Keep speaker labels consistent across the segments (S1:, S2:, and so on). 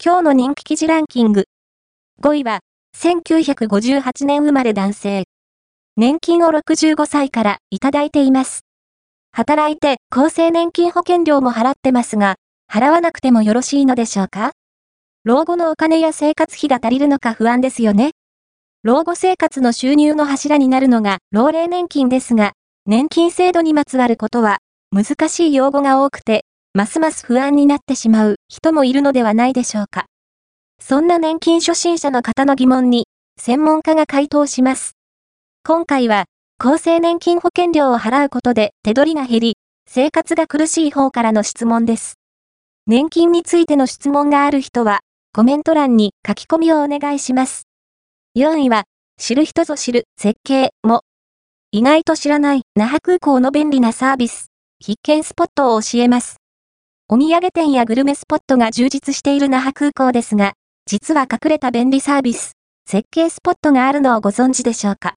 S1: 今日の人気記事ランキング。5位は、1958年生まれ男性。年金を65歳からいただいています。働いて厚生年金保険料も払ってますが、払わなくてもよろしいのでしょうか？老後のお金や生活費が足りるのか不安ですよね。老後生活の収入の柱になるのが老齢年金ですが、年金制度にまつわることは難しい用語が多くてますます不安になってしまう人もいるのではないでしょうか。そんな年金初心者の方の疑問に、専門家が回答します。今回は、厚生年金保険料を払うことで手取りが減り、生活が苦しい方からの質問です。年金についての質問がある人は、コメント欄に書き込みをお願いします。4位は、知る人ぞ知る設計も。意外と知らない那覇空港の便利なサービス、必見スポットを教えます。お土産店やグルメスポットが充実している那覇空港ですが、実は隠れた便利サービス、設計スポットがあるのをご存知でしょうか？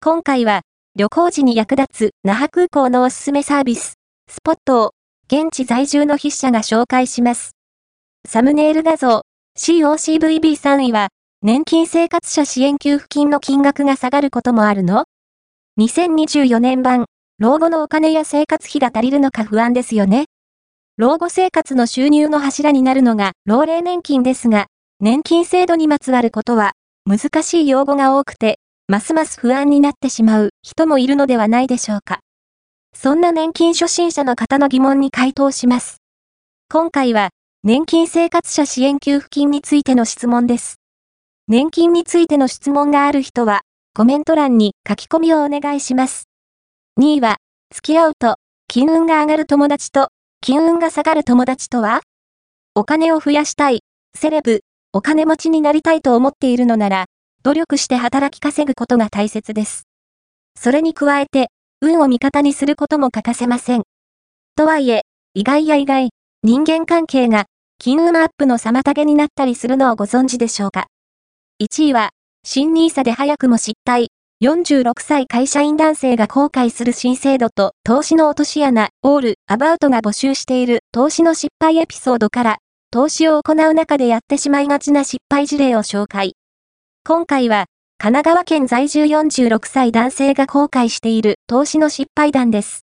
S1: 今回は、旅行時に役立つ那覇空港のおすすめサービス、スポットを、現地在住の筆者が紹介します。サムネイル画像、COCVB3 位は、年金生活者支援給付金の金額が下がることもあるの ?2024 年版、老後のお金や生活費が足りるのか不安ですよね？老後生活の収入の柱になるのが老齢年金ですが、年金制度にまつわることは難しい用語が多くて、ますます不安になってしまう人もいるのではないでしょうか。そんな年金初心者の方の疑問に回答します。今回は、年金生活者支援給付金についての質問です。年金についての質問がある人は、コメント欄に書き込みをお願いします。2位は、付き合うと、金運が上がる友達と金運が下がる友達とは？お金を増やしたい、セレブ、お金持ちになりたいと思っているのなら、努力して働き稼ぐことが大切です。それに加えて、運を味方にすることも欠かせません。とはいえ、意外や意外、人間関係が、金運アップの妨げになったりするのをご存知でしょうか？1位は、新 nisa で早くも失態、46歳会社員男性が後悔する新制度と投資の落とし穴、オール、アバウトが募集している投資の失敗エピソードから、投資を行う中でやってしまいがちな失敗事例を紹介。今回は、神奈川県在住46歳男性が後悔している投資の失敗談です。